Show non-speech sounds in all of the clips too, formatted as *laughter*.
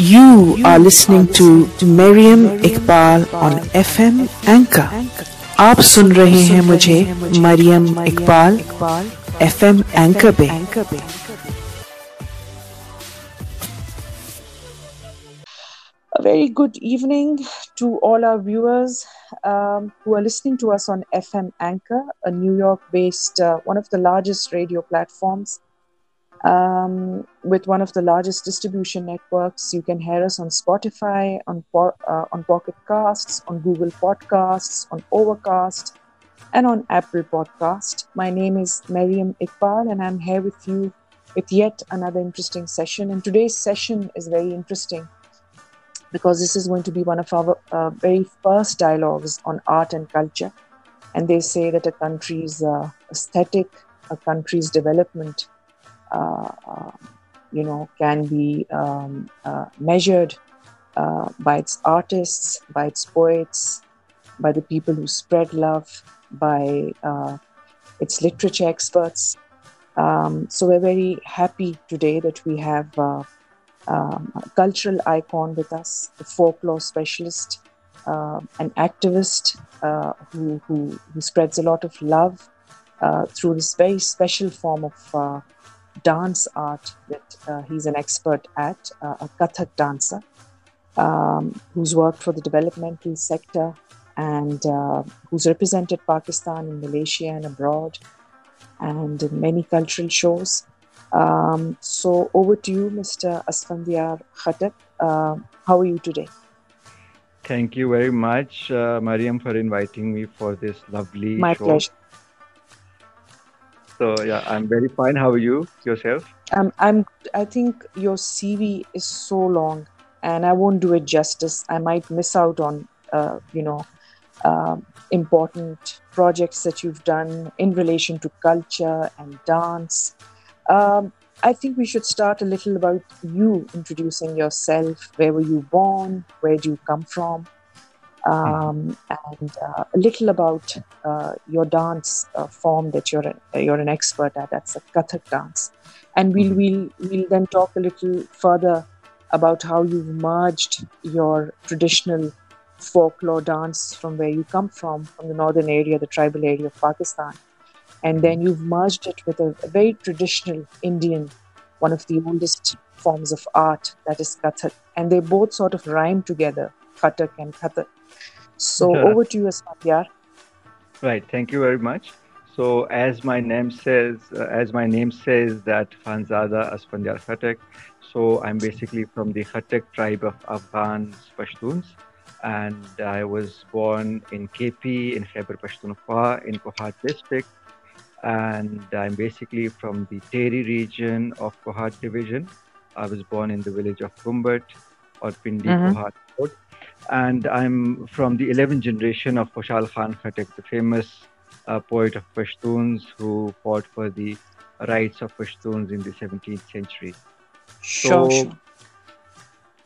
You are listening to Miriam Iqbal on FM Anchor. आप सुन रहे हैं मुझे मरियम इकबाल एफएम एंकर पे A very good evening to all our viewers um, who are listening to us on FM Anchor, a New York based, uh, one of the largest radio platforms um, with one of the largest distribution networks. You can hear us on Spotify, on, uh, on Pocket Casts, on Google Podcasts, on Overcast, and on Apple Podcast. My name is Mariam Iqbal, and I'm here with you with yet another interesting session. And today's session is very interesting because this is going to be one of our uh, very first dialogues on art and culture. And they say that a country's uh, aesthetic, a country's development, you know, can be um, uh, measured uh, by its artists, by its poets, by the people who spread love, by its literature experts. Um, so we're very happy today that we have um, a cultural icon with us, a folklore specialist, uh, an activist uh, who, who, who, spreads a lot of love uh, through this very special form of uh, dance art that uh, he's an expert at, uh, a Kathak dancer um, who's worked for the developmental sector and who's represented Pakistan in Malaysia and abroad and in many cultural shows. Um, so over to you, Mr. Asfandyar Khattak. Uh, how are you today? Thank you very much, uh, Mariam, for inviting me for this lovely My show. pleasure. So yeah, I'm very fine. How are you yourself? Um, I'm. I think your CV is so long, and I won't do it justice. I might miss out on, uh, you know, uh, important projects that you've done in relation to culture and dance um, I think we should start a little about you introducing yourself. Where were you born? Where do you come from? Um, and uh, a little about uh, your dance uh, form that you're an, you're an expert at. That's a Kathak dance, and we'll we'll we'll then talk a little further about how you've merged your traditional folklore dance from where you come from, from the northern area, the tribal area of Pakistan, and then you've merged it with a, a very traditional Indian, one of the oldest forms of art, that is Kathak. And they both sort of rhyme together, Khattak and Kathak. So *laughs* over to you, Asfandyar. Right. Thank you very much. So as my name says, uh, as my name says that Khanzada Asfandyar Khattak. So I'm basically from the Khattak tribe of Afghan Pashtuns. And I was born in KP in Khyber Pakhtunkhwa in Kohat district and I'm basically from the Tehri region of Kohat division. I was born in the village of Kumbat or Pindi mm-hmm. Kohat Road. And I'm from the 11th generation of Khushal Khan Khattak, the famous uh, poet of Pashtuns who fought for the rights of Pashtuns in the 17th century. Sure, so, sure.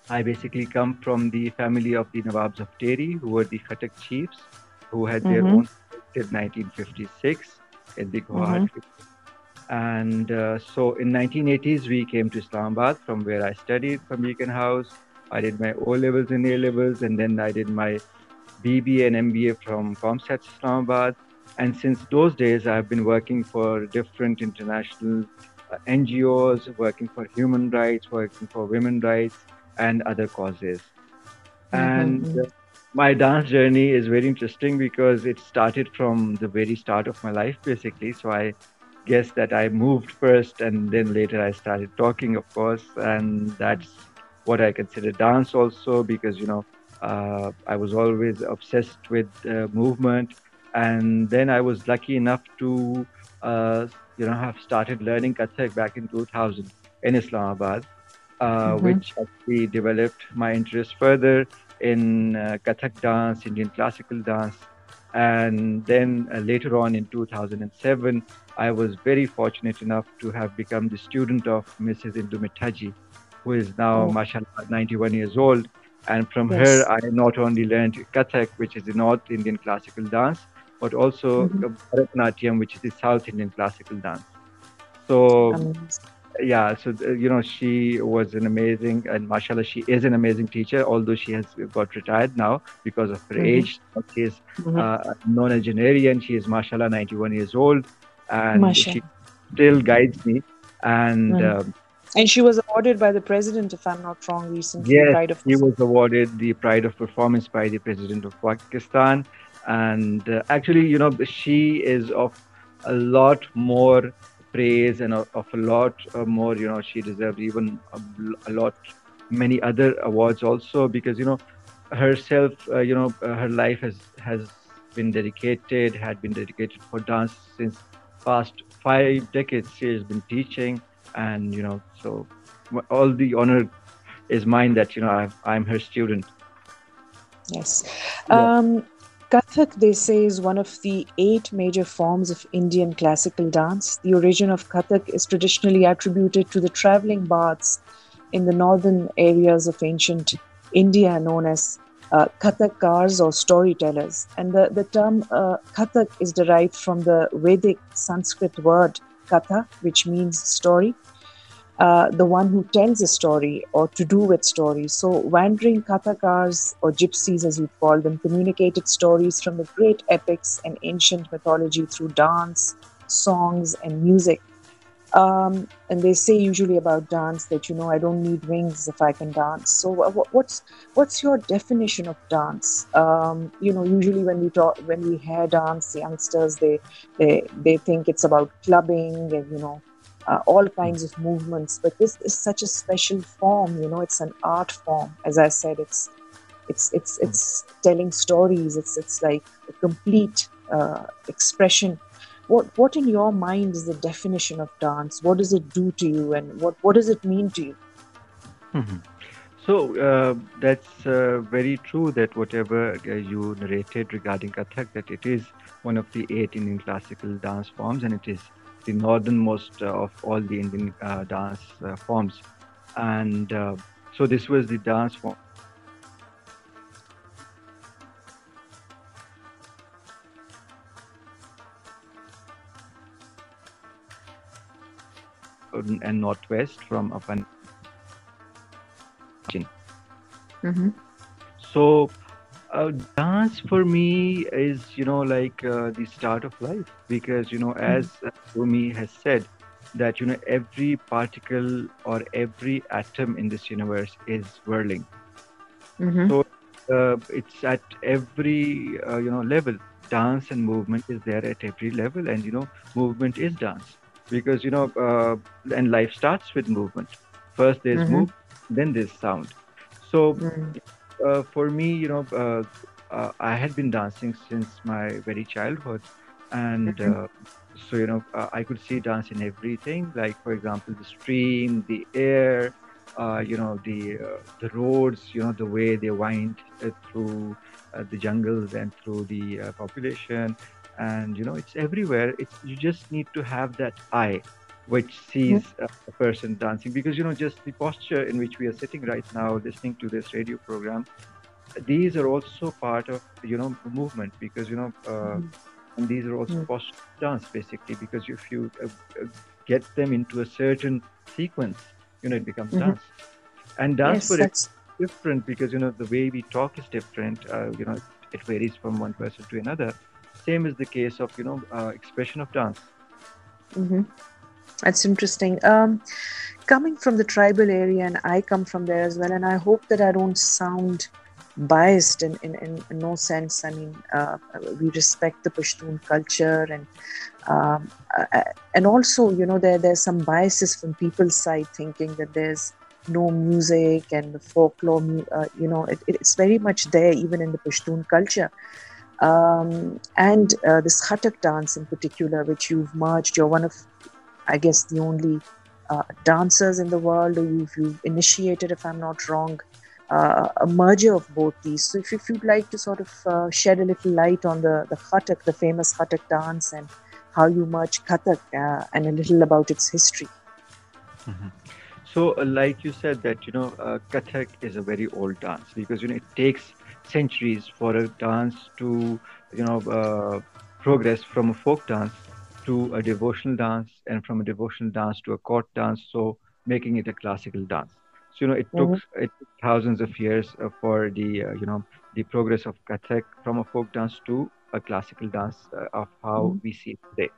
I basically come from the family of the Nawabs of Tehri, who were the Khattak chiefs, who had mm-hmm. their own till 1956 in the Guwahati. Mm-hmm. And uh, so in 1980s, we came to Islamabad from where I studied from Beaconhouse. I did my O levels and A levels, and then I did my BBA and MBA from COMSATS Islamabad. And since those days, I've been working for different international uh, NGOs, working for human rights, working for women rights, and other causes. Mm-hmm. And uh, my dance journey is very interesting because it started from the very start of my life basically so i guess that i moved first and then later i started talking of course and that's what i consider dance also because you know uh, i was always obsessed with uh, movement and then i was lucky enough to uh, you know have started learning kathak back in 2000 in islamabad uh, mm-hmm. which actually developed my interest further in uh, Kathak dance, Indian classical dance. And then uh, later on in 2007, I was very fortunate enough to have become the student of Mrs. Indu Mithaji, who is now, oh. mashallah, 91 years old. And from yes. her, I not only learned Kathak, which is the North Indian classical dance, but also mm-hmm. Bharatanatyam, which is the South Indian classical dance. So, yeah, so uh, you know, she was an amazing, and mashallah, she is an amazing teacher. Although she has got retired now because of her mm-hmm. age, she is mm-hmm. uh, nonagenarian. She is mashallah 91 years old, and mashallah. she still guides me. And um, and she was awarded by the president, if I'm not wrong, recently. Yes, Pride of he was awarded the Pride of Performance by the president of Pakistan. And uh, actually, you know, she is of a lot more praise and of, a lot uh, more you know she deserved even a, a, lot many other awards also because you know herself uh, you know uh, her life has has been dedicated had been dedicated for dance since past five decades she has been teaching and you know so all the honor is mine that you know i am her student yes yeah. um Kathak, they say, is one of the eight major forms of Indian classical dance. The origin of Kathak is traditionally attributed to the traveling baths in the northern areas of ancient India known as uh, Kathakars or storytellers. And the, the term uh, Kathak is derived from the Vedic Sanskrit word Katha, which means story, uh, the one who tells a story or to do with stories. So, wandering Kathakars or gypsies, as we call them, communicated stories from the great epics and ancient mythology through dance, songs, and music. Um, and they say usually about dance that you know I don't need wings if I can dance. So what's what's your definition of dance? Um, you know, usually when we talk when we hear dance, youngsters they they they think it's about clubbing and you know uh, all kinds of movements. But this is such a special form. You know, it's an art form. As I said, it's it's it's it's telling stories. It's it's like a complete uh, expression. What what in your mind is the definition of dance? What does it do to you, and what what does it mean to you? Mm-hmm. So uh, that's uh, very true that whatever uh, you narrated regarding Kathak, that it is one of the eight Indian classical dance forms, and it is the northernmost uh, of all the Indian uh, dance uh, forms. And so this was the dance form. And northwest from Afghanistan. Mm-hmm. So uh, dance for me is you know like uh, the start of life because you know hmm. as Rumi has said that you know every particle or every atom in this universe is whirling mm-hmm. so uh, it's at every uh, you know level dance and movement is there at every level and you know movement is dance because you know uh, and life starts with movement first there's mm-hmm. move then there's sound so mm-hmm uh, for me, you know, uh, uh, I had been dancing since my very childhood, and mm-hmm. Uh, so you know, uh, I could see dance in everything. Like for example, the stream, the air, uh, you know, the the roads, you know, the way they wind through the jungles and through the population, and you know, it's everywhere. It's you just need to have that eye which sees uh, a person dancing because you know just the posture in which we are sitting right now listening to this radio program these are also part of you know movement because you know uh, mm. and these are also mm. posture dance basically because if you uh, uh, get them into a certain sequence you know it becomes mm-hmm. dance and dance yes, for it is different because you know the way we talk is different uh, you know it varies from one person to another same is the case of you know uh, expression of dance mm-hmm. That's interesting. Um, coming from the tribal area, and I come from there as well, and I hope that I don't sound biased in, in, in, no sense. I mean, uh, we respect the Pashtun culture, and um, uh, and also, you know, there there's some biases from people's side, thinking that there's no music and the folklore. Uh, you know, it, it's very much there even in the Pashtun culture. Um, and uh, this Khatak dance in particular, which you've merged, you're one of I guess, the only uh, dancers in the world, or you've, you've, initiated, if I'm not wrong, uh, a merger of both these. So, if, if you'd like to sort of uh, shed a little light on the, the Khatak, the famous Khatak dance, and how you merge Kathak uh, and a little about its history. Mm-hmm. So, uh, like you said, that you know, Kathak is a very old dance because you know it takes centuries for a dance to you know progress from a folk dance to a devotional dance and from a devotional dance to a court dance so making it a classical dance so you know it took mm-hmm. it took thousands of years uh, for the uh, you know the progress of kathak from a folk dance to a classical dance uh, of how mm-hmm. we see it today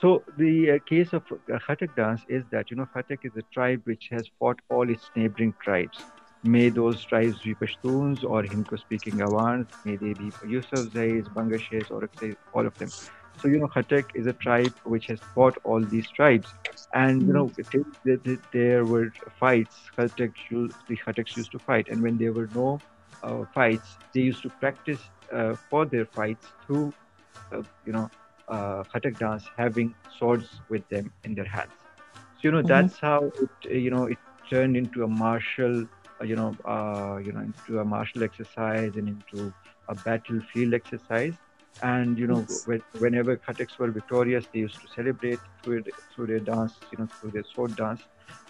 so the uh, case of uh, Khatak dance is that you know Khatak is a tribe which has fought all its neighboring tribes. May those tribes be Pashtuns or Hindko speaking Awans, may they be Yusuf Zais, Bangashes, or all of them. So you know Khatak is a tribe which has fought all these tribes, and you know mm-hmm. there were fights. Khatak the Khataks used to fight, and when there were no uh, fights, they used to practice uh, for their fights through uh, you know uh, Khatak dance having swords with them in their hands. So you know mm-hmm. that's how it you know it turned into a martial you know uh, you know into a martial exercise and into a battlefield exercise. And you know yes. whenever Khataks were victorious, they used to celebrate through it, through their dance, you know, through their sword dance.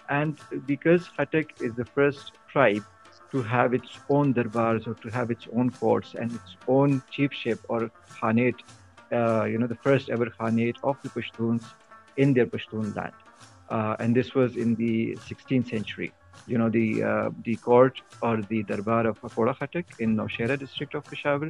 And because Khatak is the first tribe to have its own darbars or to have its own courts and its own chiefship or khanate uh, you know, the first ever Khanate of the Pashtuns in their Pashtun land. Uh, and this was in the 16th century. You know, the uh, the court or the Darbar of Akora Khatak in Nowshera district of Peshawar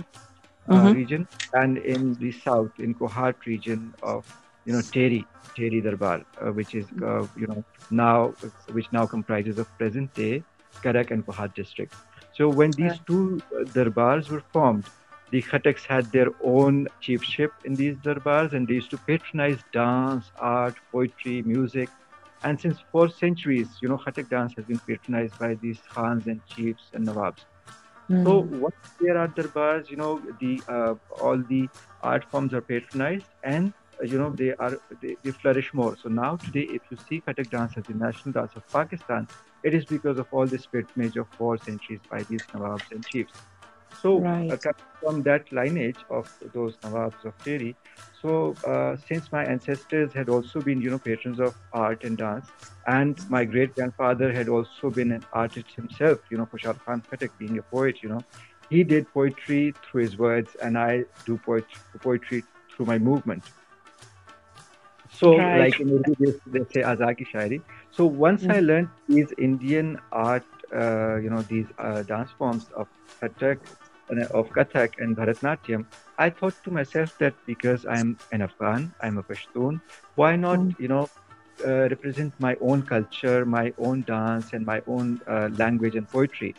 uh, mm-hmm. region, and in the south, in Kohat region of, you know, Tehri, Tehri Darbar, uh, which is, uh, you know, now, which now comprises of present day Karak and Kohat districts. So when these two darbars were formed, the Khataks had their own chiefship in these darbars and they used to patronize dance, art, poetry, music. And since four centuries, you know, Khatak dance has been patronized by these Khans and chiefs and Nawabs. Mm. So once there are darbars, you know, the uh, all the art forms are patronized and uh, you know they are they, they, flourish more. So now today, if you see Khatak dance as the national dance of Pakistan, it is because of all this patronage of four centuries by these Nawabs and chiefs. So, right. uh, from that lineage of those Nawabs of Tehri, so uh, since my ancestors had also been, you know, patrons of art and dance, and my great grandfather had also been an artist himself, you know, Khushal Khan Khatak being a poet, you know, he did poetry through his words, and I do poet- poetry through my movement. So, right. like in Urdu, they, say Azaki Shairi. So, once mm-hmm. I learned these Indian art, uh, you know, these uh, dance forms of Kathak, of Kathak and Bharatnatyam, I thought to myself that because I'm an Afghan, I'm a Pashtun, why not, mm. you know, uh, represent my own culture, my own dance, and my own uh, language and poetry?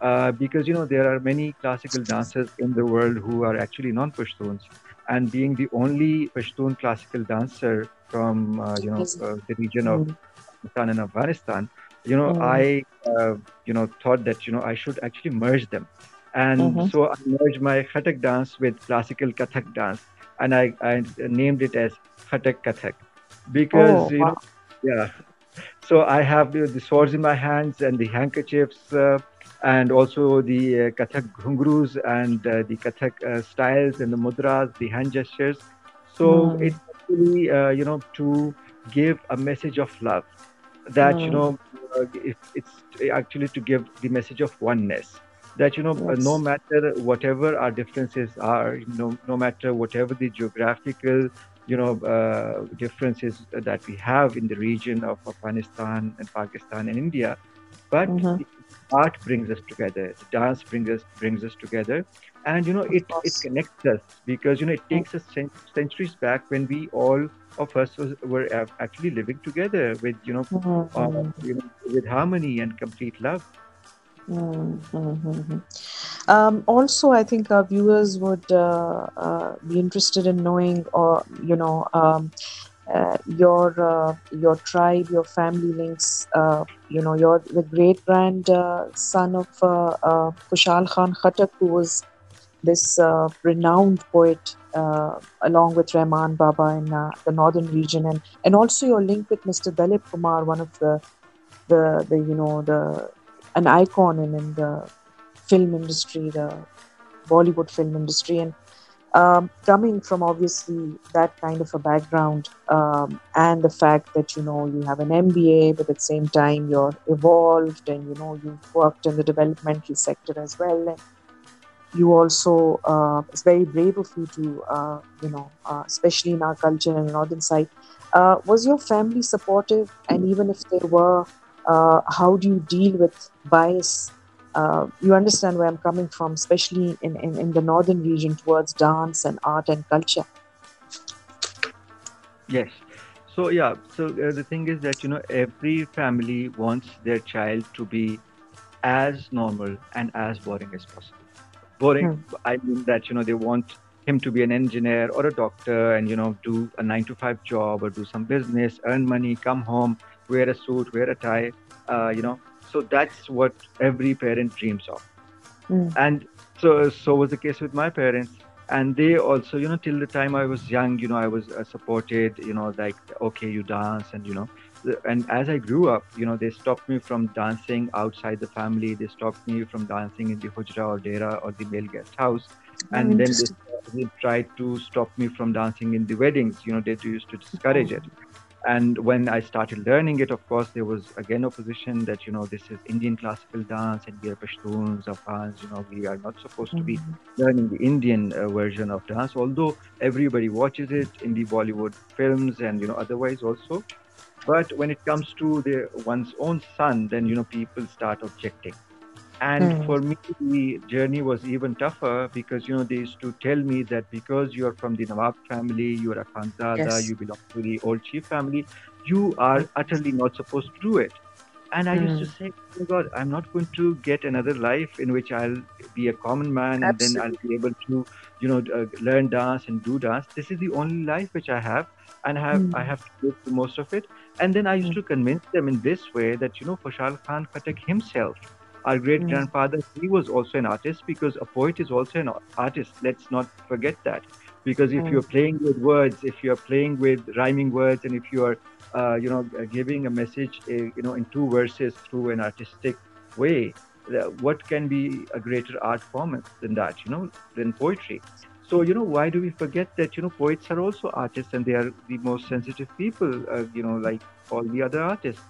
Uh, because you know there are many classical dancers in the world who are actually non-Pashtuns, and being the only Pashtun classical dancer from uh, you know uh, the region of mm. Pakistan and Afghanistan, you know mm. I uh, you know thought that you know I should actually merge them and mm-hmm. so I merged my Khatak dance with classical Kathak dance, and I, I named it as Khatak Kathak because oh, you wow. know, yeah. So I have the, the, swords in my hands and the handkerchiefs, uh, and also the uh, Kathak ghungroos and uh, the Kathak uh, styles and the mudras, the hand gestures. So mm. it's actually uh, you know to give a message of love that mm. you know uh, it's actually to give the message of oneness that you know yes. no matter whatever our differences are you know no matter whatever the geographical you know uh, differences that we have in the region of afghanistan and pakistan and india but mm-hmm. art brings us together dance brings us brings us together and you know it it connects us because you know it takes us centuries back when we all of us was, were actually living together with you know, mm-hmm. uh, you know with harmony and complete love Mm-hmm. Um, also, I think our viewers would uh, uh, be interested in knowing, or you know, um, uh, your uh, your tribe, your family links. Uh, you know, you're the great grandson of uh, Khushal Khan Khatak, who was this renowned poet, along with Rahman Baba in the northern region, and and also your link with Mr. Dilip Kumar, one of the the the you know the an icon in, in the film industry, the Bollywood film industry, and um, coming from obviously that kind of a background, um, and the fact that you know you have an MBA, but at the same time you're evolved and you know you've worked in the developmental sector as well. And you also uh, it's very brave of you to uh, you know uh, especially in our culture and northern side. Uh, was your family supportive? And even if they were uh, how do you deal with bias? Uh, you understand where i'm coming from especially in, in, in the northern region towards dance and art and culture. Yes. So yeah so the thing is that you know every family wants their child to be as normal and as boring as possible. Boring hmm. i mean that you know they want him to be an engineer or a doctor and you know do a 9 to 5 job or do some business earn money come home wear a suit wear a tie uh, you know so that's what every parent dreams of mm. and so so was the case with my parents and they also you know till the time i was young you know i was uh, supported you know like okay you dance and you know and as I grew up, you know, they stopped me from dancing outside the family. They stopped me from dancing in the hujra or dera or the male guest house. And then they, they, tried to stop me from dancing in the weddings. You know, they used to discourage it. And when I started learning it, of course, there was again opposition that, you know, this is Indian classical dance and we are Pashtuns, Afghans, you know, we are not supposed to be mm-hmm. learning the Indian uh, version of dance, although everybody watches it in the Bollywood films and, you know, otherwise also. But when it comes to the one's own son, then you know people start objecting. And mm. for me, the journey was even tougher because you know they used to tell me that because you are from the Nawab family, you are a Khanzada, yes. you belong to the old chief family, you are utterly not supposed to do it. And I mm. used to hmm. say, oh God, I'm not going to get another life in which I'll be a common man Absolutely. and then I'll be able to, you know, uh, learn dance and do dance. This is the only life which I have, and have mm. I have to live the most of it. And then I used mm. to convince them in this way that, you know, Khushal Khan Khattak himself, our great grandfather, he was also an artist because a poet is also an artist. Let's not forget that. Because if you're playing with words, if you're playing with rhyming words, and if you're, uh, you know, giving a message, uh, you know, in two verses through an artistic way, what can be a greater art form than that, you know, than poetry? So, you know, why do we forget that, you know, poets are also artists and they are the most sensitive people, uh, you know, like all the other artists.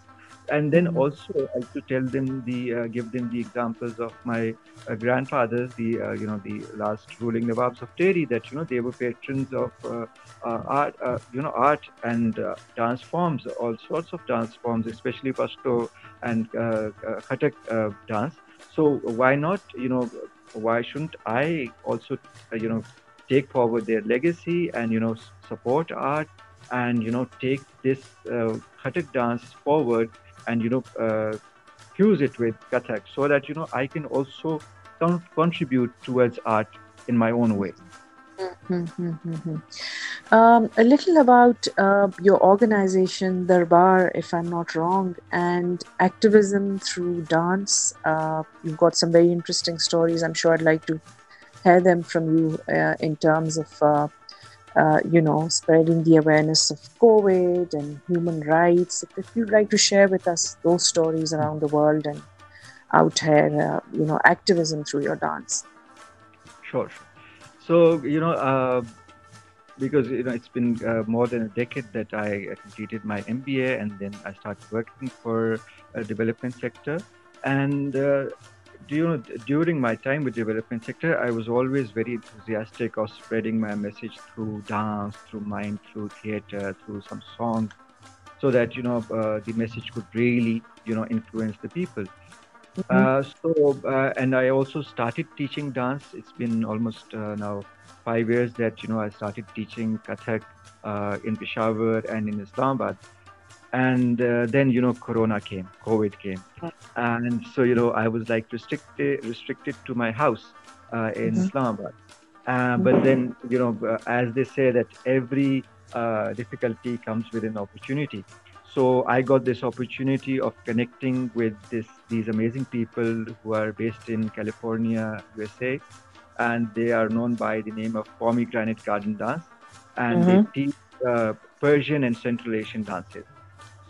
And then mm-hmm. also, I to tell them the, uh, give them the examples of my uh, grandfathers, the, uh, you know, the last ruling Nawabs of Tehri, that, you know, they were patrons of uh, uh, art, you know, art and dance forms, all sorts of dance forms, especially Pashto and uh, Khattak dance. So why not, you know, why shouldn't I also, you know, take forward their legacy and you know support art and you know take this uh, Khattak dance forward and you know uh, fuse it with Kathak so that you know I can also con- contribute towards art in my own way. Mm-hmm. Um, a little about uh, your organization, Darbar, if I'm not wrong, and activism through dance. Uh, you've got some very interesting stories. I'm sure I'd like to hear them from you uh, in terms of uh, uh, you know spreading the awareness of covid and human rights. If, you'd like to share with us those stories around the world and out here uh, you know activism through your dance. Sure, so you know uh, because you know it's been uh, more than a decade that I completed my MBA and then I started working for a development sector. And you know, during my time with development sector, I was always very enthusiastic of spreading my message through dance, through mind, through theater, through some songs, so that you know uh, the message could really you know influence the people. Mm-hmm. Uh, so, uh, and I also started teaching dance. It's been almost uh, now five years that you know I started teaching Kathak uh, in Peshawar and in Islamabad and uh, then you know corona came covid came. And so you know i was like restricted restricted to my house uh, in mm-hmm. islamabad. Uh, but then you know uh, as they say that every uh, difficulty comes with an opportunity. So i got this opportunity of connecting with this these amazing people who are based in california usa and they are known by the name of pomegranate garden dance. And mm-hmm. they teach uh, persian and central asian dances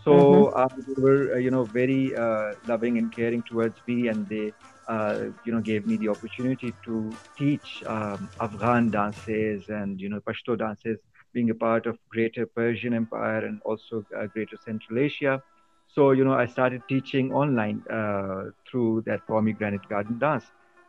so mm-hmm. uh, they were, uh, you know, very uh, loving and caring towards me, and they, uh, you know, gave me the opportunity to teach um, Afghan dances and you know Pashto dances, being a part of Greater Persian Empire and also uh, Greater Central Asia. So you know, I started teaching online uh, through that pomegranate garden dance,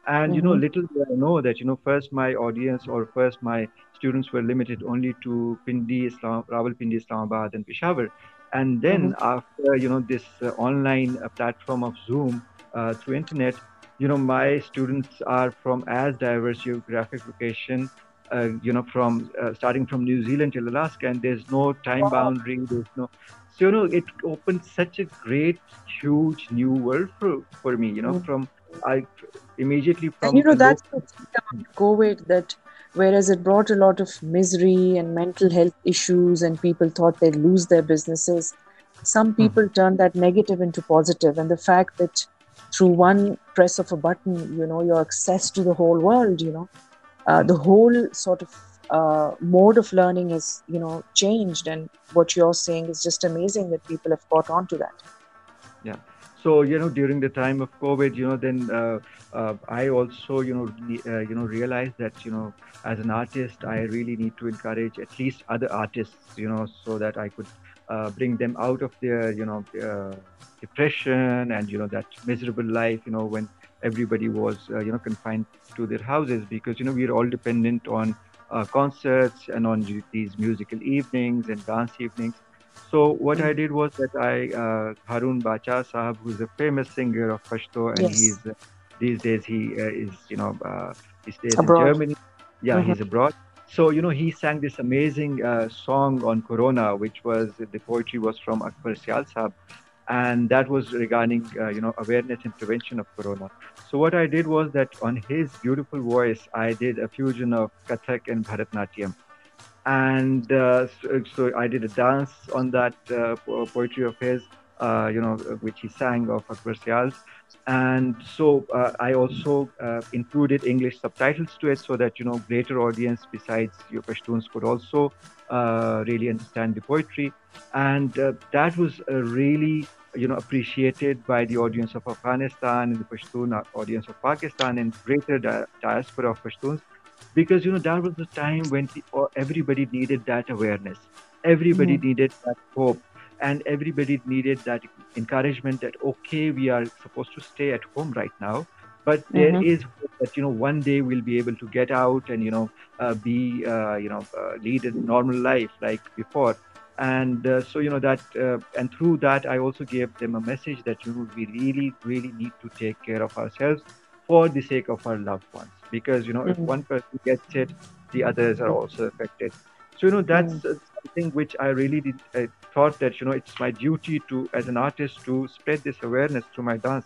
And you know, little do I know that you know, first my audience or first my students were limited only to Pindi, Islam, Rawalpindi, Islamabad, and Peshawar. And then after you know this uh, online uh, platform of Zoom uh, through internet, you know my students are from as diverse geographic location. Uh, you know, from uh, starting from New Zealand till Alaska, and there's no time boundary. There's no, so you know, it opened such a great, huge new world for for me. You know, from I immediately from and you know that's the thing about COVID that whereas it brought a lot of misery and mental health issues and people thought they'd lose their businesses, some people turned that negative into. And the fact that through one press of a button, you know, your access to the whole world, you know, uh, the whole sort of uh, mode of learning is, you know, changed. And what you're saying is just amazing that people have caught on to that. yeah so you know during the time of covid you know then uh, uh, i also you know uh, you know realized that you know as an artist i really need to encourage at least other artists you know so that i could uh, bring them out of their you know uh, depression and you know that miserable life you know when everybody was uh, you know confined to their houses because you know we're all dependent on uh, concerts and on these musical evenings and dance evenings so what I did was that I uh, Harun Bacha Sahab, who's a famous singer of Pashto, and Yes. he's uh, these days he uh, is you know uh, he stays Abroad. in Germany. Yeah, Mhm. he's abroad. So you know he sang this amazing uh, song on Corona, which was the poetry was from Akbar Sial Sahab, and that was regarding uh, you know awareness and prevention of Corona. So what I did was that on his beautiful voice, I did a fusion of Kathak and Bharatnatyam and uh, so, so I did a dance on that uh, poetry of his, uh, you know, which he sang of Akbar Sial's. And so uh, I also uh, included English subtitles to it so that, you know, greater audience besides your Pashtuns could also uh, really understand the poetry. And uh, that was uh, really, you know, appreciated by the audience of Afghanistan and the Pashtun audience of Pakistan and greater di- diaspora of Pashtuns because you know that was the time when the, or everybody needed that awareness. Everybody needed that hope. And everybody needed that encouragement that okay we are supposed to stay at home right now. But there Mhm. is hope that you know one day we'll be able to get out and you know uh, be uh, you know uh, lead a normal life like before. And uh, so you know that uh, and through that i also gave them a message that you know we really really need to take care of ourselves for the sake of our loved ones because you know if Mhm. one person gets it the others are also affected. So you know that's uh, something which i really did I thought that you know it's my duty to as an artist to spread this awareness through my dance.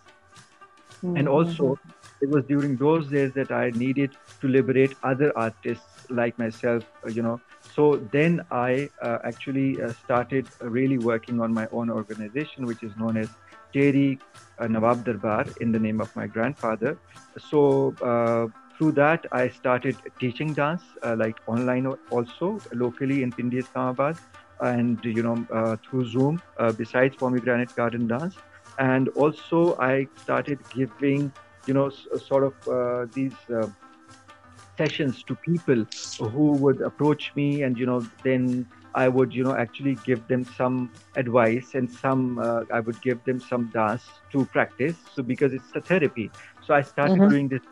And also it was during those days that i needed to liberate other artists like myself uh, you know. So then i uh, actually uh, started really working on my own organization which is known as Teri uh, Nawab Darbar in the name of my grandfather. So uh, through that, I started teaching dance, uh, like online also locally in Pindi, Islamabad, and you know uh, through Zoom. Uh, besides pomegranate garden dance, and also I started giving you know sort of uh, these. Uh, sessions to people who would approach me and you know then i would you know actually give them some advice and some uh, i would give them some dance to practice so because it's a therapy so i started Mhm. doing this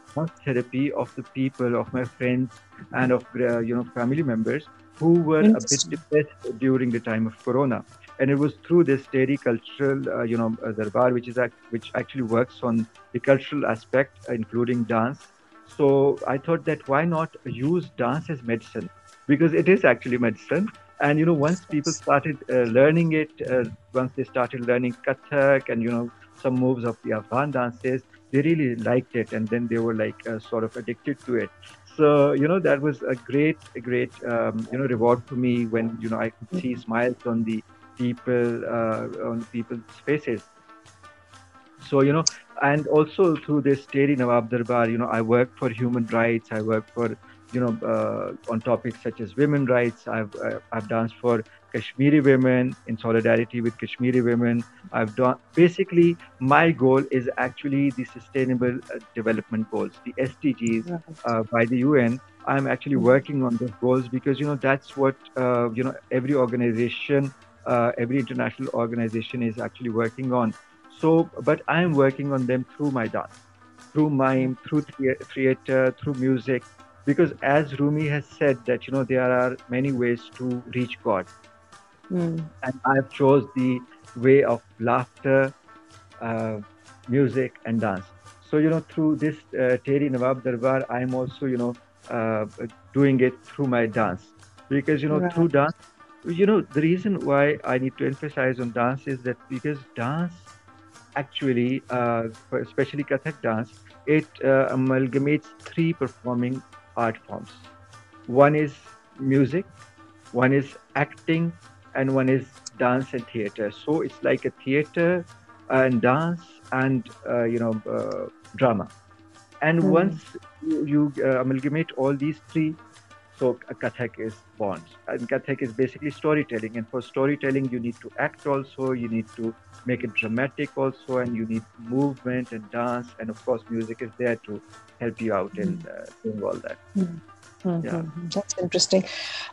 therapy of the people of my friends and of uh, you know family members who were a bit depressed during the time of corona. And it was through this Teri cultural uh, you know uh, darbar which is act- which actually works on the cultural aspect including dance. So I thought that why not use dance as medicine? Because it is actually medicine. And you know, once people started uh, learning it, uh, once they started learning Kathak and you know some moves of the Afghan dances, they really liked it, and then they were like uh, sort of addicted to it. So you know that was a great, a great um, you know reward for me when you know I could see smiles on the people uh, on people's faces so you know and also through this Teri Nawab Darbar, you know, I work for human rights. I work for, you know, uh, on topics such as women rights. I've uh, I've danced for Kashmiri women in solidarity with Kashmiri women. I've done basically my goal is actually the Sustainable uh, Development Goals, the SDGs uh, by the UN. I'm actually working on those goals because you know that's what uh, you know every organization, uh, every international organization is actually working on. So, but I'm working on them through my dance. through mime, through theater, through music. Because as Rumi has said that you know there are many ways to reach God, mm. and I've chose the way of laughter, uh, music, and dance. So you know through this uh, Tehri Nawab Darbar, I'm also you know uh, doing it through my dance because you know right. through dance you know the reason why i need to emphasize on dance is that because dance actually uh, especially kathak dance it uh, amalgamates three performing art forms. One is music one is acting and one is dance and theater. So it's like a theater and dance and uh, you know uh, drama. And mm. once you, you uh, amalgamate all these three so Kathak is born. And Kathak is basically storytelling. And for storytelling, you need to act also, you need to make it dramatic also, and you need movement and dance. And of course, music is there to help you out in hmm. uh, doing all that. Mm-hmm. Yeah. That's interesting.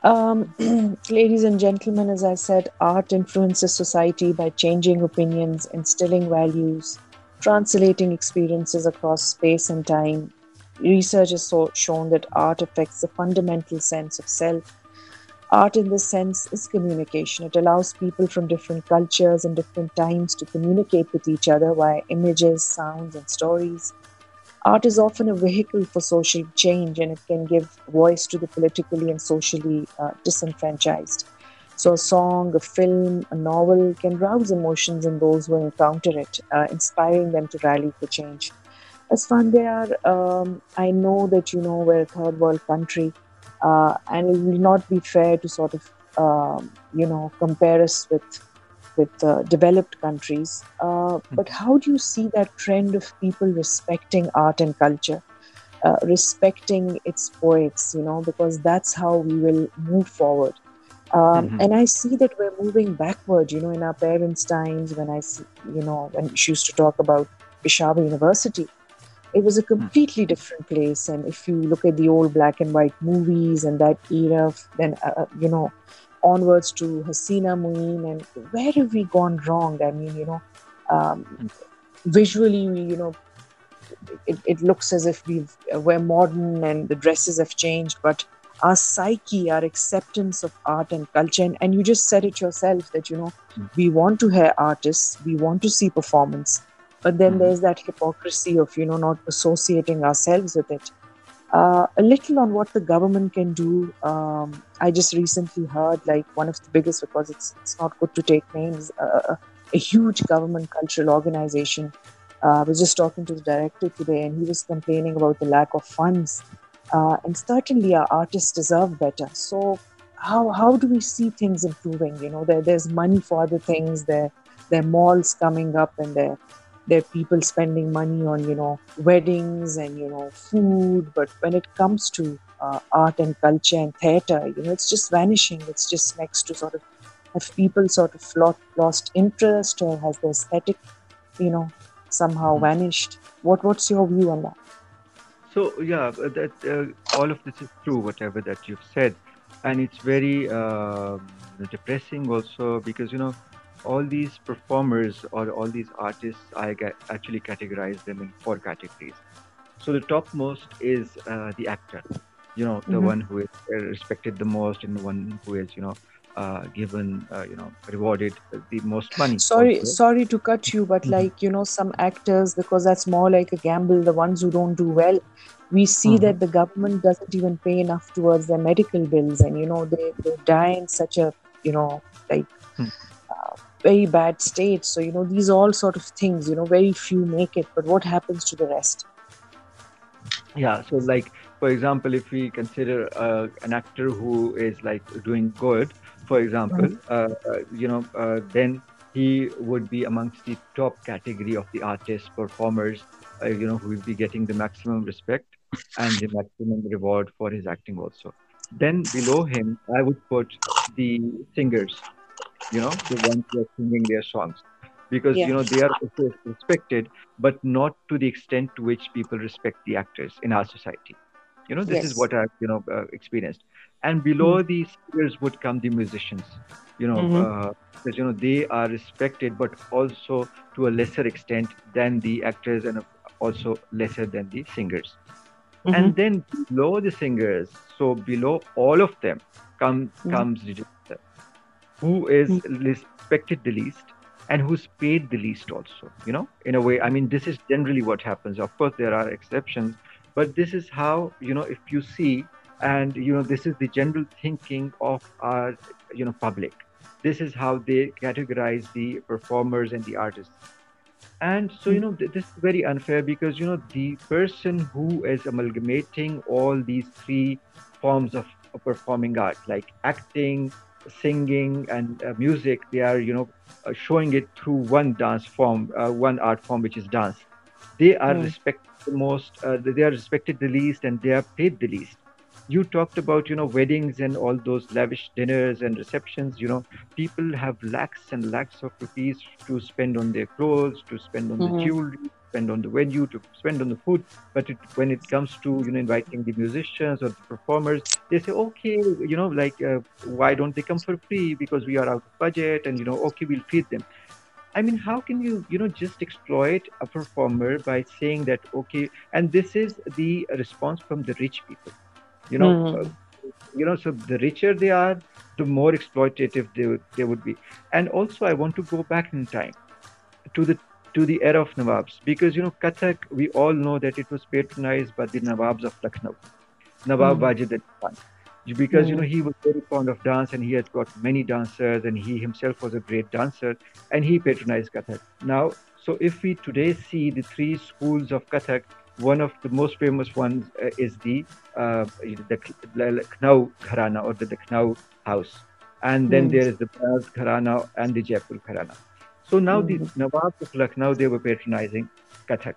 Um, *clears throat* ladies and gentlemen, as I said, art influences society by changing opinions, instilling values, translating experiences across space and time, Research has shown that art affects the fundamental sense of self. Art, in this sense, is communication. It allows people from different cultures and different times to communicate with each other via images, sounds, and stories. Art is often a vehicle for social change and it can give voice to the politically and socially uh, disenfranchised. So, a song, a film, a novel can rouse emotions in those who encounter it, uh, inspiring them to rally for change. Asfandyar, um, I know that you know we're a third world country, uh, and it will not be fair to sort of um, you know compare us with with uh, developed countries. Uh, hmm. but how do you see that trend of people respecting art and culture, uh, respecting its poets? You know, because that's how we will move forward. Um, mm-hmm. And I see that we're moving backward. You know, in our parents' times, when I see, you know, when she used to talk about Peshawar University, it was a hmm. completely different place and if you look at the old black and white movies and that era then uh, uh, you know onwards to hasina Moin and where have we gone wrong i mean you know um, hmm. visually we, you know it, it looks as if we've uh, we're modern and the dresses have changed but our psyche our acceptance of art and culture and, and you just said it yourself that you know mm. we want to hear artists we want to see performance but then mm-hmm. there's that hypocrisy of you know not associating ourselves with it. Uh, a little on what the government can do. Um, i just recently heard like one of the biggest because it's, it's not good to take names uh, a huge government cultural organization. Uh, i was just talking to the director today and he was complaining about the lack of funds. Uh, and certainly our artists deserve better. So how, how do we see things improving? You know there, there's money for other things. There there are malls coming up and there there are people spending money on you know weddings and you know food. But when it comes to uh, art and culture and theater you know it's just vanishing. It's just next to sort of have people sort of lost, lost interest or has the aesthetic you know somehow mm-hmm. vanished. What what's your view on that? So yeah that uh, all of this is true whatever that you've said. And it's very uh, depressing also because you know all these performers or all these artists, I actually categorize them in four categories. So the topmost is uh, the actor, you know, the mm-hmm. one who is respected the most and the one who is, you know, uh, given, uh, you know, rewarded the most money. Sorry, also. sorry to cut you, but mm-hmm. like you know, some actors because that's more like a gamble. The ones who don't do well, we see mm-hmm. that the government doesn't even pay enough towards their medical bills, and you know, they they die in such a you know like. Very bad state. So, you know, these all sort of things, you know, very few make it, but what happens to the rest? Yeah, so like, for example, if we consider uh, an actor who is like doing good, for example, mm-hmm. uh, uh, you know, uh, then he would be amongst the top category of the artists, performers, uh, you know, who will be getting the maximum respect and the maximum reward for his acting also. Then below him, I would put the singers, you know the ones who are singing their songs because yeah. you know they are respected but not to the extent to which people respect the actors in our society you know this yes. is what i've you know uh, experienced and below mm. the singers would come the musicians you know mm-hmm. uh, because you know they are respected but also to a lesser extent than the actors and also lesser than the singers. Mm-hmm. And then below the singers, so below all of them, come, mm-hmm. comes who is mm-hmm. respected the least and who's paid the least also. You know, in a way, I mean, this is generally what happens. Of course, there are exceptions, but this is how you know if you see, and you know, this is the general thinking of our you know public. This is how they categorize the performers and the artists and so you know th- this is very unfair because you know the person who is amalgamating all these three forms of, of performing art like acting singing and uh, music they are you know uh, showing it through one dance form uh, one art form which is dance they are mm. respected the most uh, they are respected the least and they are paid the least you talked about you know weddings and all those lavish dinners and receptions you know people have lakhs and lakhs of rupees to spend on their clothes to spend on mm-hmm. the jewelry spend on the venue to spend on the food but it, when it comes to you know inviting the musicians or the performers they say okay you know like uh, why don't they come for free? Because we are out of budget and you know okay we'll feed them. I mean, how can you, you know, just exploit a performer by saying that, okay, and this is the response from the rich people you know? Mm. uh, you know so the richer they are the more exploitative they, they would be. And also i want to go back in time to the to the era of nawabs because you know kathak we all know that it was patronized by the nawabs of lucknow nawab mm. wajid khan because mm. you know he was very fond of dance and he has got many dancers and he himself was a great dancer and he patronized kathak now so if we today see the three schools of kathak one of the most famous ones uh, is the uh, the Lucknow Gharana or the Lucknow house, and then mm. there is the Baz Gharana and the Jaipur Gharana. So now mm. the hmm. Nawabs of Lucknow they were patronizing Kathak.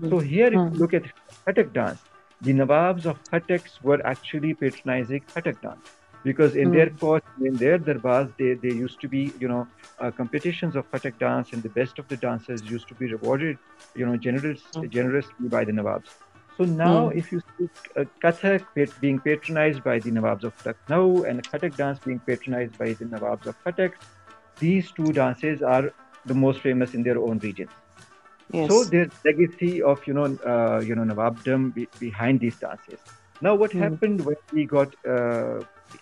Mm. So here, if you hmm. look at Kathak dance, the Nawabs of Khattak were actually patronizing Kathak dance because in their court, in their darbars, they, they used to be, you know, uh, competitions of Kathak dance, and the best of the dancers used to be rewarded, you know, generous, mm. generously by the Nawabs. So now, mm. if you see uh, Kathak being patronized by the Nawabs of Lucknow and Khattak dance being patronized by the Nawabs of Khattak, these two dances are the most famous in their own regions. Yes. So there's legacy of you know uh, you know Nawabdom be- behind these dances. Now, what mm. happened when we got uh,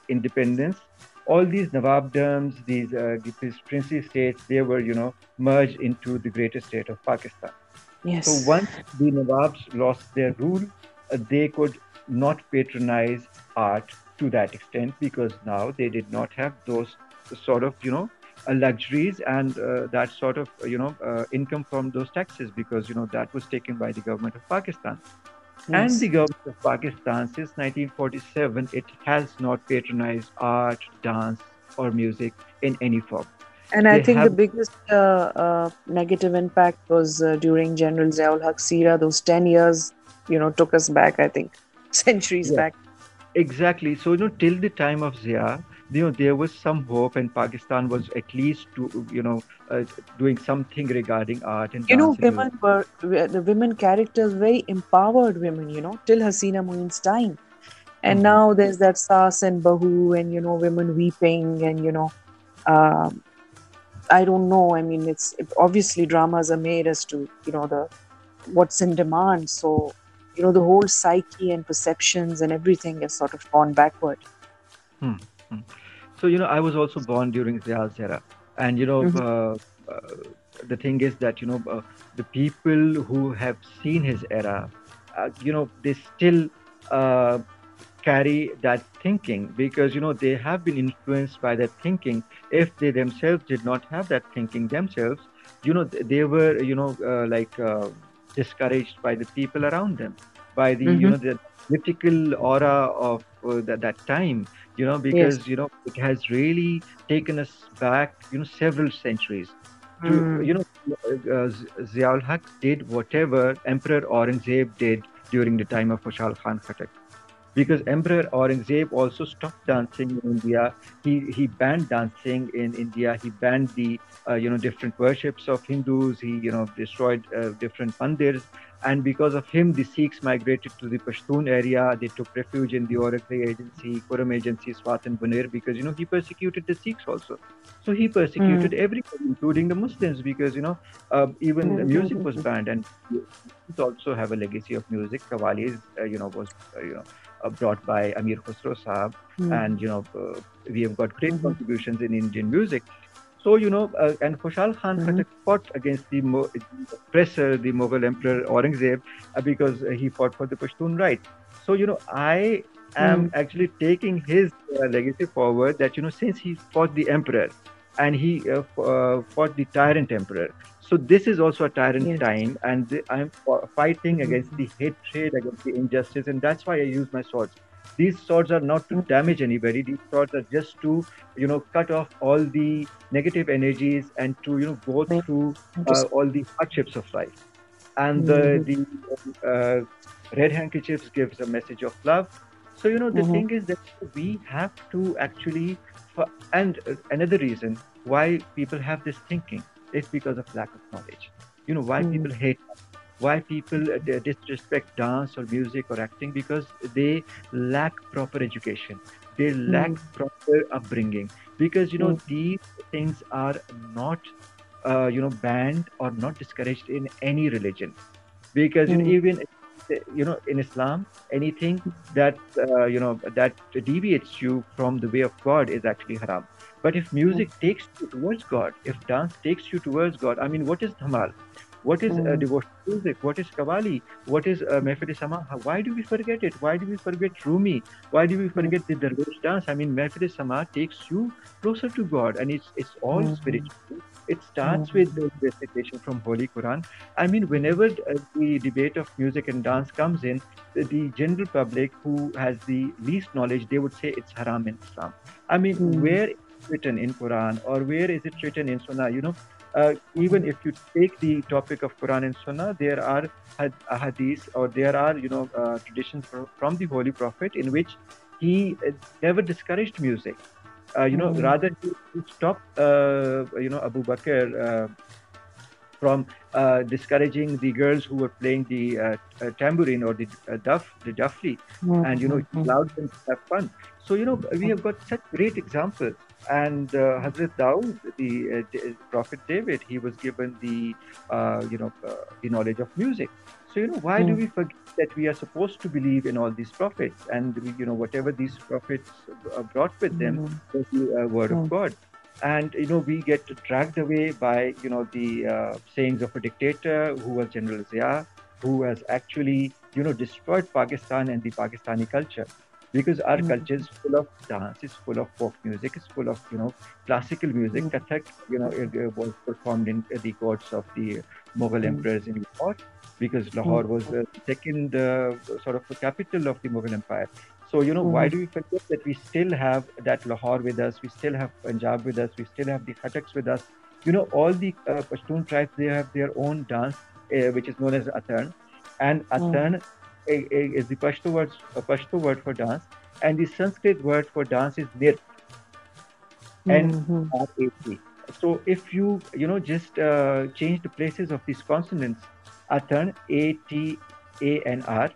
independence, all these Nawabdoms, these, uh, these princely states, they were, you know, merged into the greater state of Pakistan. Yes. So once the Nawabs lost their rule, uh, they could not patronize art to that extent because now they did not have those sort of, you know, luxuries and uh, that sort of, you know, uh, income from those taxes because, you know, that was taken by the government of Pakistan. Yes. And the government of Pakistan, since 1947, it has not patronized art, dance, or music in any form. And I think have... the biggest uh, uh, negative impact was uh, during General Ziaul Haq's era. Those 10 years, you know, took us back, I think, *laughs* centuries yeah. back. Exactly. So, you know, till the time of Zia, you know there was some hope and pakistan was at least to you know uh, doing something regarding art and you know women were the women characters very empowered women you know till hasina Moin's time and mm-hmm. now there's that sass and bahu and you know women weeping and you know um, i don't know i mean it's it, obviously dramas are made as to you know the what's in demand so you know the whole psyche and perceptions and everything has sort of gone backward hmm. Hmm. So, you know, I was also born during Zia's era. And, you know, mm-hmm. uh, uh, the thing is that, you know, uh, the people who have seen his era, uh, you know, they still uh, carry that thinking because, you know, they have been influenced by that thinking. If they themselves did not have that thinking themselves, you know, they were, you know, uh, like discouraged by the people around them, by the, mm-hmm. you know, the political aura of that, that time you know because yes. you know it has really taken us back you know several centuries to mm. you know uh, Ziaul Haq did whatever Emperor Aurangzeb did during the time of Khushal Khan Khattak because Emperor Aurangzeb also stopped dancing in India. He he banned dancing in India. He banned the uh, you know different worships of Hindus. He you know destroyed uh, different mandirs and because of him, the Sikhs migrated to the Pashtun area. They took refuge in the Aurangzeb agency, Kurram agency, Swat and Buner, because you know he persecuted the Sikhs also. So he persecuted mm. everyone, including the Muslims, because you know uh, even mm-hmm. music was banned, and also have a legacy of music. Qawwali, uh, you know, was uh, you know uh, brought by Amir Khusro Saab, mm. and you know uh, we have got great mm-hmm. contributions in Indian music. So, you know, uh, and Khushal Khan mm-hmm. fought against the Mo- oppressor, the Mughal Emperor Aurangzeb, uh, because uh, he fought for the Pashtun right. So, you know, I am mm. actually taking his uh, legacy forward that, you know, since he fought the emperor and he uh, f- uh, fought the tyrant emperor. So, this is also a tyrant yes. time, and I'm fighting mm-hmm. against the hatred, against the injustice, and that's why I use my swords these swords are not to damage anybody these swords are just to you know cut off all the negative energies and to you know go through uh, all the hardships of life and mm-hmm. the, the uh, red handkerchiefs gives a message of love so you know the mm-hmm. thing is that we have to actually and another reason why people have this thinking is because of lack of knowledge you know why mm-hmm. people hate why people uh, disrespect dance or music or acting because they lack proper education they lack mm. proper upbringing because you know mm. these things are not uh, you know banned or not discouraged in any religion because mm. hmm. even you know in islam anything that uh, you know that deviates you from the way of god is actually haram but if music hmm. takes you towards god if dance takes you towards god i mean what is dhamal what is uh, mm. devotional music? What is Qawwali? What is uh, Mehfil Sama? Why do we forget it? Why do we forget Rumi? Why do we forget the Darwish dance? I mean, Mehfil Sama takes you closer to God and it's, it's all mm-hmm. spiritual. It starts with the recitation from Holy Quran. I mean, whenever uh, the debate of music and dance comes in, the, the, general public who has the least knowledge, they would say it's haram in Islam. I mean, mm-hmm. where is it written in Quran or where is it written in Sunnah? You know, uh, even if you take the topic of Quran and Sunnah, there are hadiths or there are you know uh, traditions from the Holy Prophet in which he uh, never discouraged music. Uh, you know, mm-hmm. rather he, he stopped uh, you know Abu Bakr uh, from discouraging the girls who were playing the tambourine or the duff, the duffli, mm-hmm. and you know he allowed them to have fun. So you know we have got such great examples and uh, Hazrat Dawood, the uh, Prophet David, he was given the uh, you know uh, the knowledge of music. So you know why mm. do hmm. we forget that we are supposed to believe in all these prophets and we, you know whatever these prophets uh, brought with them mm. was the uh, word mm. of hmm. God. And you know we get dragged away by you know the sayings of a dictator who was General Zia, who has actually you know destroyed Pakistan and the Pakistani culture because our mm-hmm. culture is full of dance, it's full of folk music, it's full of you know classical music. Mm-hmm. Kathak, you know, it, it was performed in the courts of the Mughal mm-hmm. emperors in Lahore because Lahore was the second uh, sort of the capital of the Mughal Empire. So you know, why do we forget that we still have that Lahore with us? We still have Punjab with us. We still have the Khattaks with us. You know, all the uh, Pashtun tribes they have their own dance, uh, which is known as Atan, and Atan is the Pashto word, Pashto word for dance, and the Sanskrit word for dance is Nrit. Mm-hmm. So if you you know just uh, change the places of these consonants, Atan A T A N R,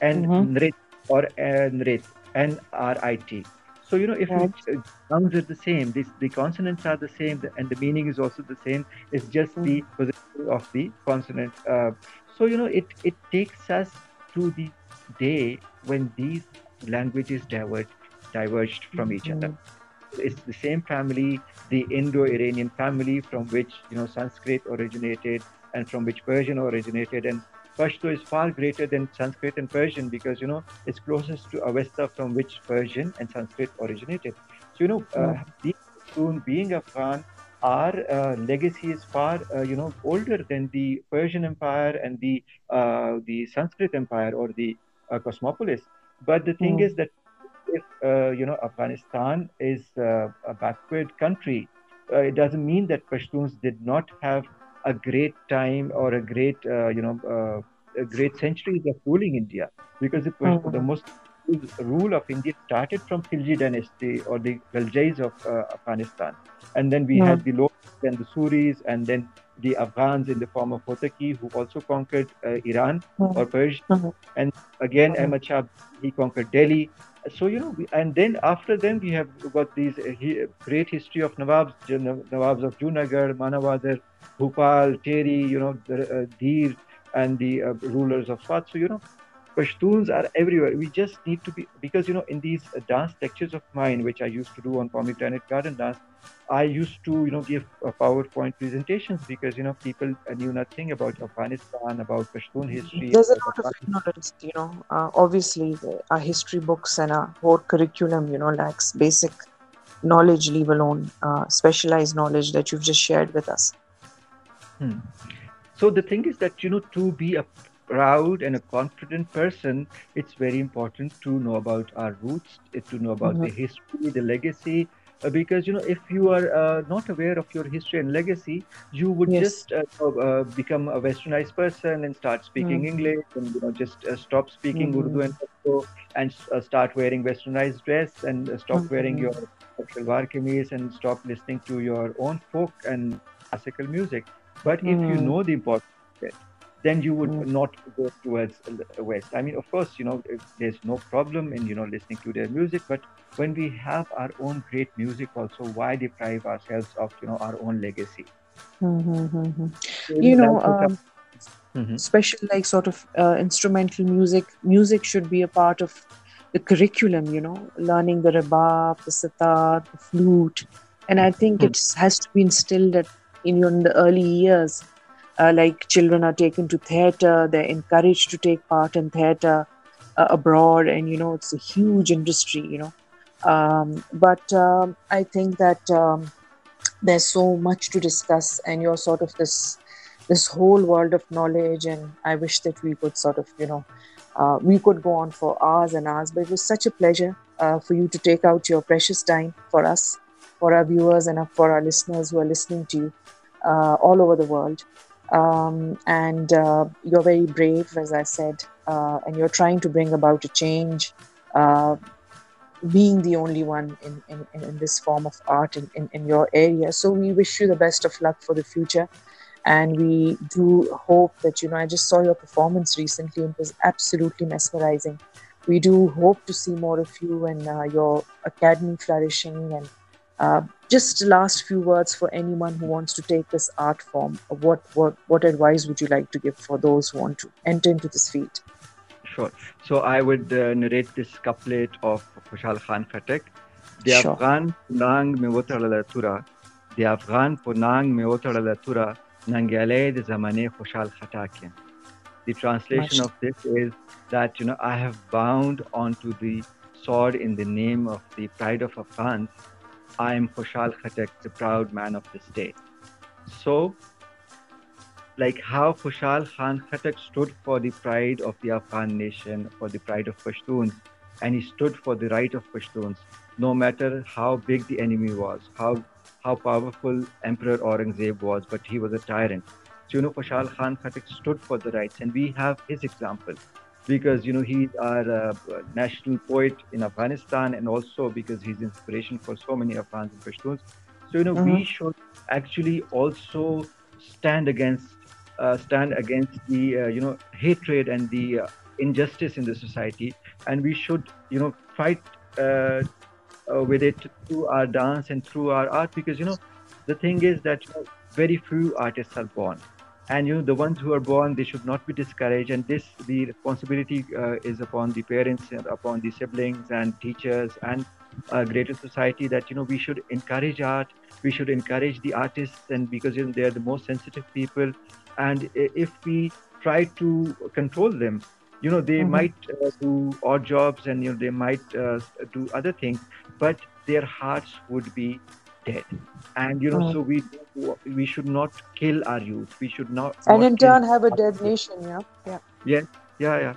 and mm-hmm. Nrit or uh, Nrit N R I T. So you know if right. it, uh, sounds are the same, this, the consonants are the same, and the meaning is also the same. It's just mm-hmm. the position of the consonant. Uh, so you know it it takes us to the day when these languages diverged, diverged from each other. Mm-hmm. It's the same family, the Indo-Iranian family from which you know Sanskrit originated and from which Persian originated, and Pashto is far greater than Sanskrit and Persian because you know it's closest to Avesta from which Persian and Sanskrit originated. So you know, uh, being soon being Afghan, our uh, legacy is far uh, you know older than the Persian Empire and the uh, the Sanskrit Empire or the uh, Cosmopolis. But the thing mm. is that if uh, you know Afghanistan is uh, a backward country, it doesn't mean that Pashtuns did not have a great time or a great you know a great centuries of ruling India because it was mm. the most rule of India started from Khilji dynasty or the Ghaljais of uh, Afghanistan. And then we mm. had the Lodhis and the Suris, and then the Afghans in the form of Hotaki, who also conquered uh, Iran mm-hmm. or Persia. Mm-hmm. And again, mm-hmm. Ahmad Shah, he conquered Delhi. So, you know, we, and then after them, we have got these uh, great history of Nawabs, Nawabs of Junagadh, Manawadar, Bhopal, Tehri, you know, the, uh, Dir, and the uh, rulers of Swat. So, you know, Pashtuns are everywhere. We just need to be, because, you know, in these uh, dance lectures of mine, which I used to do on Pomegranate Garden Dance, I used to, you know, give PowerPoint presentations because, you know, people knew nothing about Afghanistan, about Pashtun history. There's a lot of ignorance, you know. Uh, obviously, our history books and our whole curriculum, you know, lacks basic knowledge, leave alone uh, specialized knowledge that you've just shared with us. Hmm. So the thing is that, you know, to be a proud and a confident person, it's very important to know about our roots, to know about mm-hmm. the history, the legacy, uh, because you know if you are uh, not aware of your history and legacy you would yes. just uh, uh become a westernized person and start speaking mm. english and you know just uh, stop speaking mm. urdu and and uh, start wearing westernized dress and stop mm. wearing your shalwar kameez and stop listening to your own folk and classical music but if you mm. know the importance of it then you would mm. not go towards the west i mean of course you know there's no problem in you know listening to their music but when we have our own great music also why deprive ourselves of you know our own legacy mm-hmm. you know um, mm-hmm. special like sort of uh, instrumental music music should be a part of the curriculum you know learning the rebab the sitar the flute and i think mm-hmm. it has to be instilled at, in, your, in the early years uh, like children are taken to theater they're encouraged to take part in theater uh, abroad and you know it's a huge industry you know. Um, but um, i think that um, there's so much to discuss and you're sort of this this whole world of knowledge and i wish that we could sort of you know uh, we could go on for hours and hours but it was such a pleasure uh, for you to take out your precious time for us for our viewers and for our listeners who are listening to you uh, all over the world um, and uh, you're very brave, as I said, uh, and you're trying to bring about a change, uh, being the only one in, in, in this form of art in, in, in, your area. So we wish you the best of luck for the future. And we do hope that, you know, I just saw your performance recently and it was absolutely mesmerizing. We do hope to see more of you and uh, your academy flourishing and uh, just last few words for anyone who wants to take this art form. What what what advice would you like to give for those who want to enter into this field? Sure. So I would uh, narrate this couplet of Khushal Khan Khattak. The sure. Afghan nang me tura, the Afghan punang me tura, nangale de zamane Khushal Khatakin. The translation Much. of this is that you know I have bound onto the sword in the name of the pride of Afghans I am Khushal Khattak, the proud man of the state. So, like how Khushal Khan Khattak stood for the pride of the Afghan nation, for the pride of Pashtuns, and he stood for the right of Pashtuns, no matter how big the enemy was, how how powerful Emperor Aurangzeb was, but he was a tyrant. So, you know, Khushal Khan Khattak stood for the rights, and we have his example because you know he's our uh, national poet in Afghanistan, and also because he's inspiration for so many Afghans and Pashtuns. So you know mm-hmm. we should actually also stand against uh, stand against the uh, you know hatred and the uh, injustice in the society, and we should you know fight uh, uh, with it through our dance and through our art because you know the thing is that you know, very few artists are born and you know the ones who are born they should not be discouraged. And this the responsibility uh, is upon the parents and upon the siblings and teachers and uh, greater society that you know we should encourage art. We should encourage the artists and because you know, they are the most sensitive people. And if we try to control them you know they mm-hmm. might uh, do odd jobs and you know they might uh, do other things. But their hearts would be dead. And you know mm. so we we should not kill our youth. We should not and not in turn have a dead nation yeah? Yeah. Yeah yeah yeah.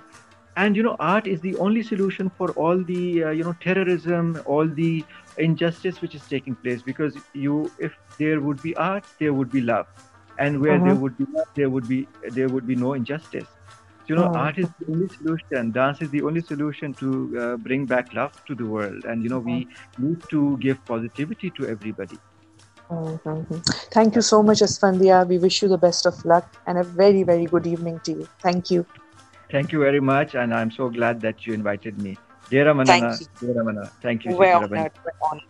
And you know art is the only solution for all the uh, you know terrorism all the injustice which is taking place. Because you if there would be art there would be love. And where there mm-hmm. would be love there would be there would be no injustice you know, oh. art is the only solution. Dance is the only solution to uh, bring back love to the world. And you know, we oh. need to give positivity to everybody. Mm-hmm. Thank you so much, Asfandyar. We wish you the best of luck and a very, very good evening to you. Thank you. Thank you very much, and I'm so glad that you invited me. Dear Ramana, Thank you. Dear Ramana, thank you. We're honored. We're honored.